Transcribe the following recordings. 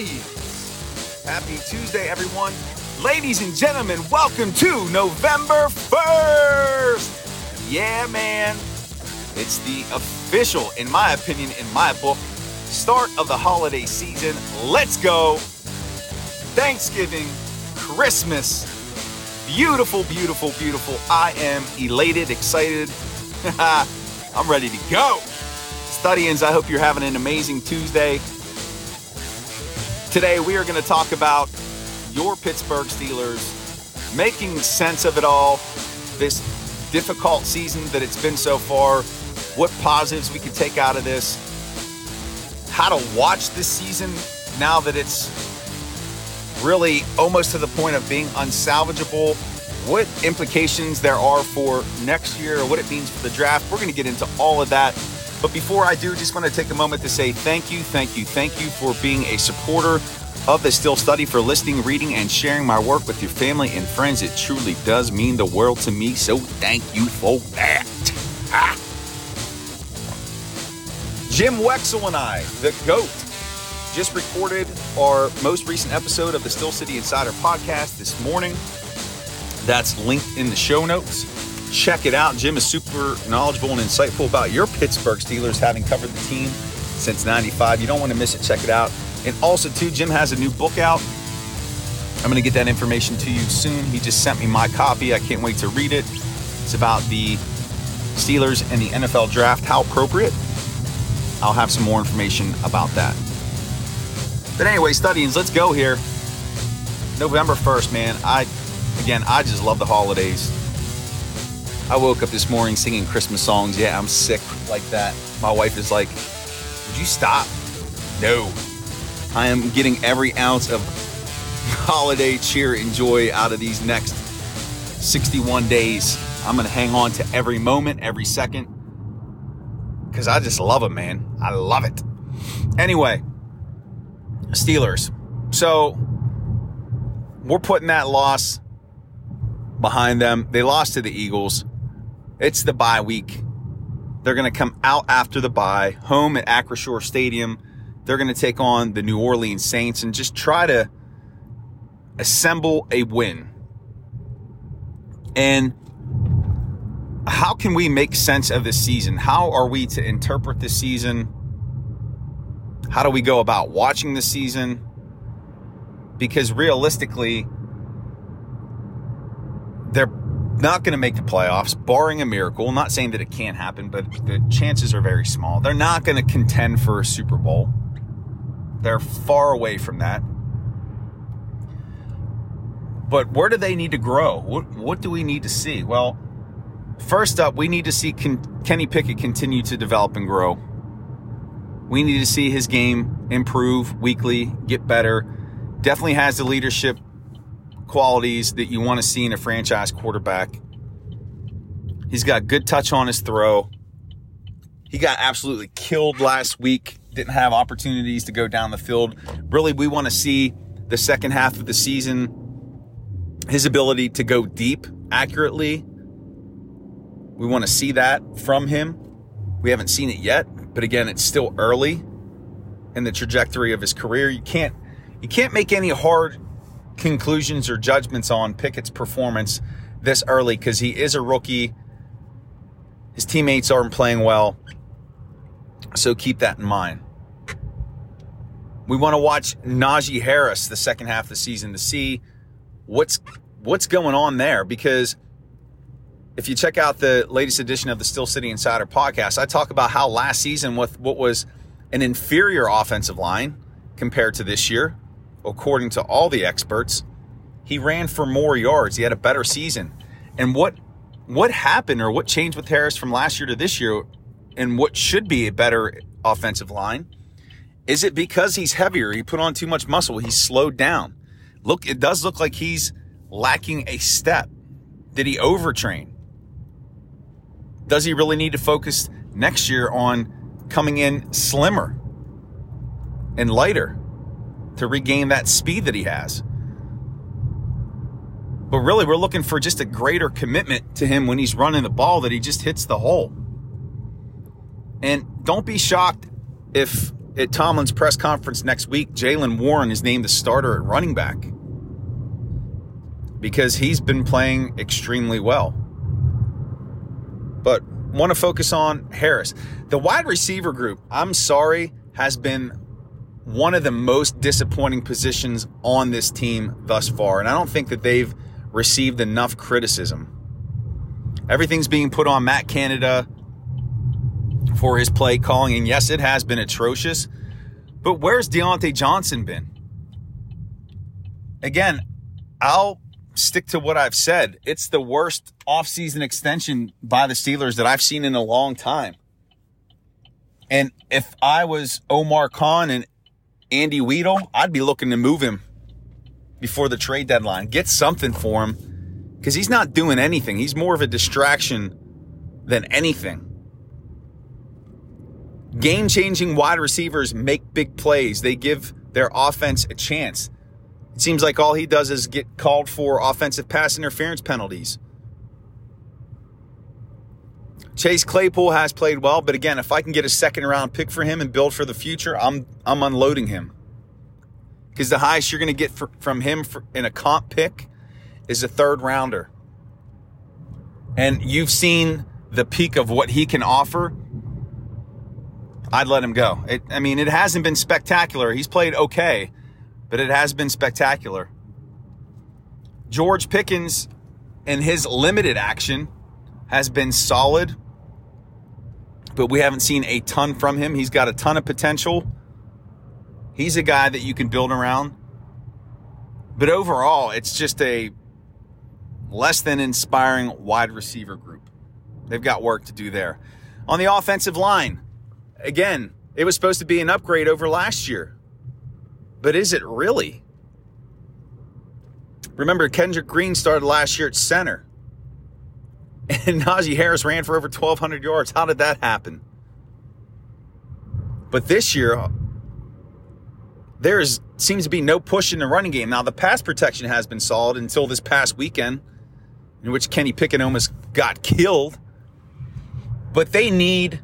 Studies? Happy Tuesday, everyone. Ladies and gentlemen, welcome to November 1st. Yeah, man. It's the official, in my opinion, in my book, start of the holiday season. Let's go. Thanksgiving, Christmas. Beautiful, beautiful, beautiful. I am elated, excited. I'm ready to go. Studians, I hope you're having an amazing Tuesday. Today, we are going to talk about your Pittsburgh Steelers, making sense of it all, this difficult season that it's been so far, what positives we can take out of this, how to watch this season now that it's really almost to the point of being unsalvageable what implications there are for next year what it means for the draft. We're going to get into all of that. But before I do, just want to take a moment to say thank you, thank you, thank you for being a supporter of the Steel Study, for listening, reading, and sharing my work with your family and friends. It truly does mean the world to me. So thank you for that. Ah. Jim Wexell and I, the GOAT, just recorded our most recent episode of the Steel City Insider podcast this morning. That's linked in the show notes. Check it out. Jim is super knowledgeable and insightful about your Pittsburgh Steelers, having covered the team since 95. You don't want to miss it. Check it out. And also, too, Jim has a new book out. I'm going to get that information to you soon. He just sent me my copy. I can't wait to read it. It's about the Steelers and the NFL draft. How appropriate. I'll have some more information about that. But anyway, studying, let's go here. November 1st, man. I again, I just love the holidays. I woke up this morning singing Christmas songs. Yeah, I'm sick like that. My wife is like, Would you stop? No. I am getting every ounce of holiday cheer and joy out of these next 61 days. I'm going to hang on to every moment, every second, because I just love it, man. I love it. Anyway, Steelers. So we're putting that loss behind them. They lost to the Eagles. It's the bye week. They're going to come out after the bye, home at Acrisure Stadium. They're going to take on the New Orleans Saints and just try to assemble a win. And how can we make sense of this season? How are we to interpret this season? How do we go about watching the season? Because realistically, they're not going to make the playoffs, barring a miracle. I'm not saying that it can't happen, but the chances are very small. They're not going to contend for a Super Bowl. They're far away from that. But where do they need to grow? What, what do we need to see? Well, first up, we need to see Kenny Pickett continue to develop and grow. We need to see his game improve weekly, get better. Definitely has the leadership qualities that you want to see in a franchise quarterback. He's got good touch on his throw. He got absolutely killed last week. Didn't have opportunities to go down the field. Really, we want to see the second half of the season his ability to go deep accurately. We want to see that from him. We haven't seen it yet, but again, it's still early in the trajectory of his career. You can't you can't make any hard conclusions or judgments on Pickett's performance this early because he is a rookie. His teammates aren't playing well. So keep that in mind. We want to watch Najee Harris the second half of the season to see what's what's going on there because if you check out the latest edition of the Steel City Insider podcast, I talk about how last season with what was an inferior offensive line compared to this year, according to all the experts, he ran for more yards. He had a better season. And what what happened or what changed with Harris from last year to this year and what should be a better offensive line? Is it because he's heavier? He put on too much muscle. He's slowed down. Look, it does look like he's lacking a step. Did he overtrain? Does he really need to focus next year on coming in slimmer and lighter to regain that speed that he has? But really, we're looking for just a greater commitment to him when he's running the ball that he just hits the hole. And don't be shocked if at Tomlin's press conference next week, Jaylen Warren is named the starter at running back because he's been playing extremely well. But want to focus on Harris. The wide receiver group, I'm sorry, has been one of the most disappointing positions on this team thus far. And I don't think that they've received enough criticism. Everything's being put on Matt Canada for his play calling. And yes, it has been atrocious. But where's Diontae Johnson been? Again, I'll stick to what I've said. It's the worst offseason extension by the Steelers that I've seen in a long time. And if I was Omar Khan and Andy Weidl, I'd be looking to move him before the trade deadline. Get something for him because he's not doing anything. He's more of a distraction than anything. Game changing wide receivers make big plays, they give their offense a chance. It seems like all he does is get called for offensive pass interference penalties. Chase Claypool has played well, but again, if I can get a second round pick for him and build for the future, I'm I'm unloading him. Because the highest you're going to get for, from him for, in a comp pick is a third rounder. And you've seen the peak of what he can offer. I'd let him go. It, I mean, it hasn't been spectacular. He's played okay, but it has been spectacular. George Pickens, in his limited action, has been solid, but we haven't seen a ton from him. He's got a ton of potential. He's a guy that you can build around. But overall, it's just a less than inspiring wide receiver group. They've got work to do there. On the offensive line, again, it was supposed to be an upgrade over last year. But is it really? Remember, Kendrick Green started last year at center. And Najee Harris ran for over 1,200 yards. How did that happen? But this year, there seems to be no push in the running game. Now, the pass protection has been solid until this past weekend, in which Kenny Pickett almost got killed. But they need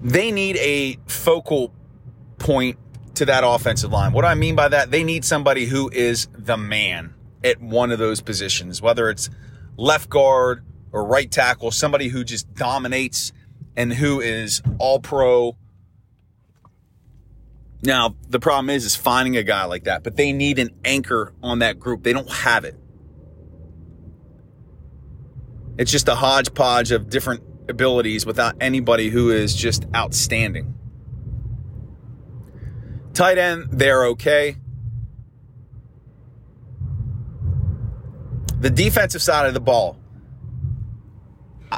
they need a focal point to that offensive line. What do I mean by that? They need somebody who is the man at one of those positions, whether it's left guard or right tackle, somebody who just dominates and who is all pro. Now, the problem is is finding a guy like that, but they need an anchor on that group. They don't have it. It's just a hodgepodge of different abilities without anybody who is just outstanding. Tight end, they're okay. The defensive side of the ball.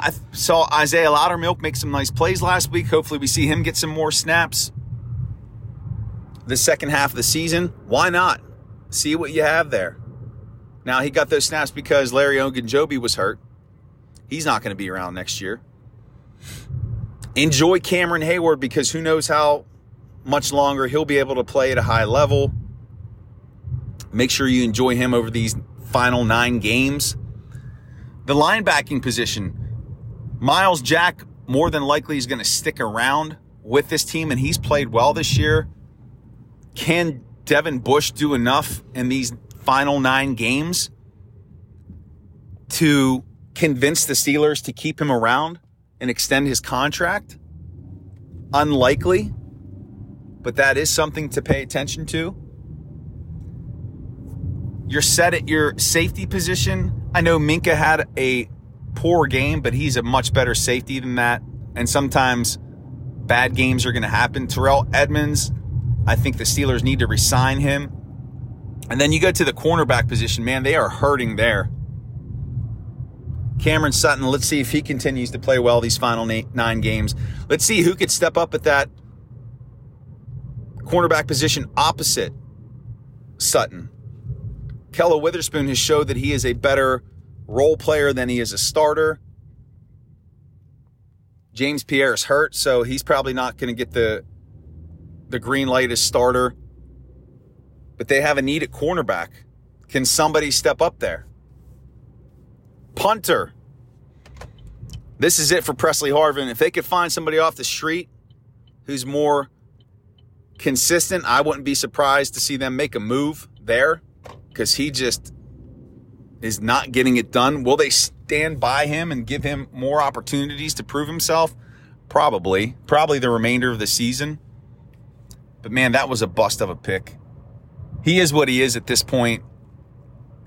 I saw Isaiah Loudermilk make some nice plays last week. Hopefully, we see him get some more snaps the second half of the season. Why not? See what you have there. Now, he got those snaps because Larry Ogunjobi was hurt. He's not going to be around next year. Enjoy Cameron Heyward because who knows how much longer he'll be able to play at a high level. Make sure you enjoy him over these final nine games. The linebacking position, Myles Jack more than likely is going to stick around with this team, and he's played well this year. Can Devin Bush do enough in these final nine games to convince the Steelers to keep him around? and extend his contract? Unlikely, but that is something to pay attention to. You're set at your safety position. I know Minkah had a poor game, but he's a much better safety than that. And sometimes bad games are going to happen. Terrell Edmunds, I think the Steelers need to resign him. And then you go to the cornerback position, man, they are hurting there. Cameron Sutton, let's see if he continues to play well these final nine games. Let's see who could step up at that cornerback position opposite Sutton. Ahkello Witherspoon has showed that he is a better role player than he is a starter. James Pierre is hurt, so he's probably not going to get the the green light as starter. But they have a need at cornerback. Can somebody step up there? punter. This is it for Pressley Harvin. If they could find somebody off the street who's more consistent, I wouldn't be surprised to see them make a move there because he just is not getting it done. Will they stand by him and give him more opportunities to prove himself? Probably. Probably the remainder of the season. But man, that was a bust of a pick. He is what he is at this point.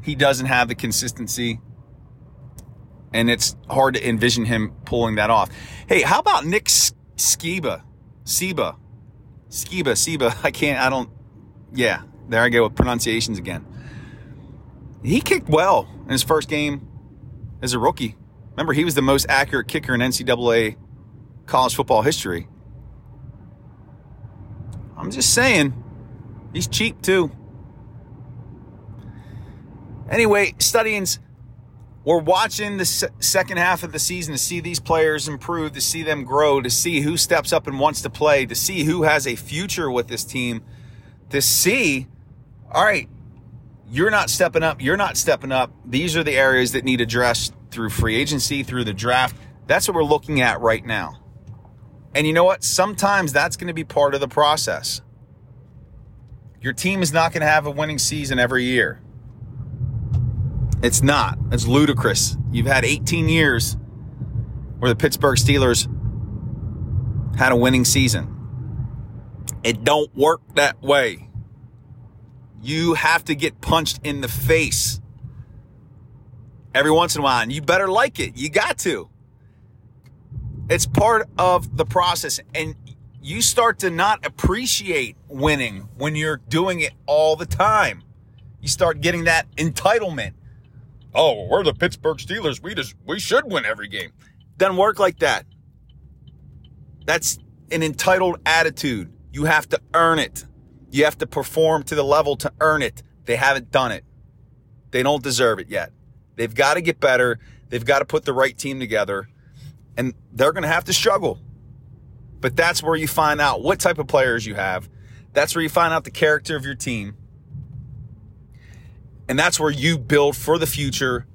He doesn't have the consistency. And it's hard to envision him pulling that off. Hey, how about Nick Skiba? Seba. Skiba, Seba. I can't, I don't, yeah, there I go with pronunciations again. He kicked well in his first game as a rookie. Remember, he was the most accurate kicker in NCAA college football history. I'm just saying, he's cheap too. Anyway, studying's we're watching the se- second half of the season to see these players improve, to see them grow, to see who steps up and wants to play, to see who has a future with this team, to see, all right, you're not stepping up, you're not stepping up. These are the areas that need addressed through free agency, through the draft. That's what we're looking at right now. And you know what? Sometimes that's going to be part of the process. Your team is not going to have a winning season every year. It's not. It's ludicrous. You've had 18 years where the Pittsburgh Steelers had a winning season. It don't work that way. You have to get punched in the face every once in a while, and you better like it. You got to. It's part of the process. And you start to not appreciate winning when you're doing it all the time. You start getting that entitlement. Oh, we're the Pittsburgh Steelers. We just we should win every game. Doesn't work like that. That's an entitled attitude. You have to earn it. You have to perform to the level to earn it. They haven't done it. They don't deserve it yet. They've got to get better. They've got to put the right team together and they're going to have to struggle. But that's where you find out what type of players you have. That's where you find out the character of your team. And that's where you build for the future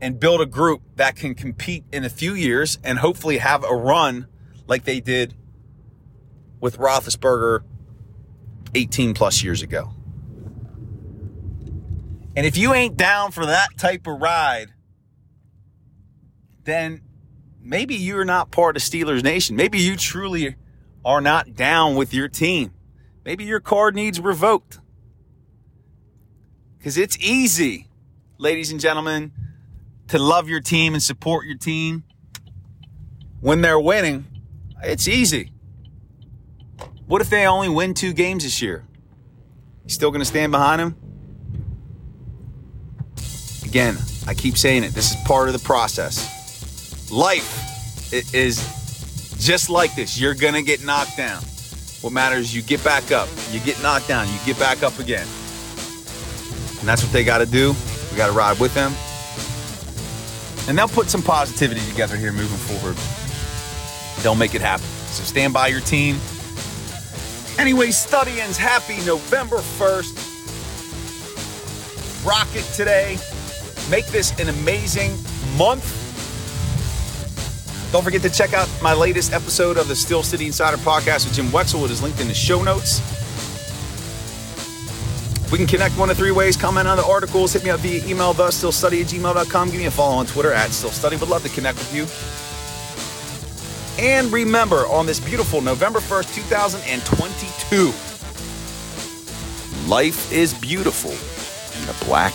and build a group that can compete in a few years and hopefully have a run like they did with Roethlisberger 18 plus years ago. And if you ain't down for that type of ride, then maybe you're not part of Steelers Nation. Maybe you truly are not down with your team. Maybe your card needs revoked. Because it's easy, ladies and gentlemen, to love your team and support your team. When they're winning, it's easy. What if they only win two games this year? You still going to stand behind them? Again, I keep saying it. This is part of the process life is just like this. You're going to get knocked down. What matters is you get back up. You get knocked down, you get back up again. And that's what they got to do. We got to ride with them. And they'll put some positivity together here moving forward. They'll make it happen. So stand by your team. Anyway, Studying's happy November 1st. Rock it today. Make this an amazing month don't forget to check out my latest episode of the Steel City Insider podcast with Jim Wexell. It is linked in the show notes. We can connect one of three ways. Comment on the articles. Hit me up via email, the stillstudy at gmail.com. Give me a follow on Twitter at stillstudy. Would love to connect with you. And remember, on this beautiful November 1st, 2022, life is beautiful in the black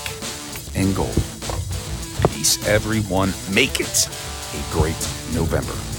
and gold. Peace, everyone. Make it a great November.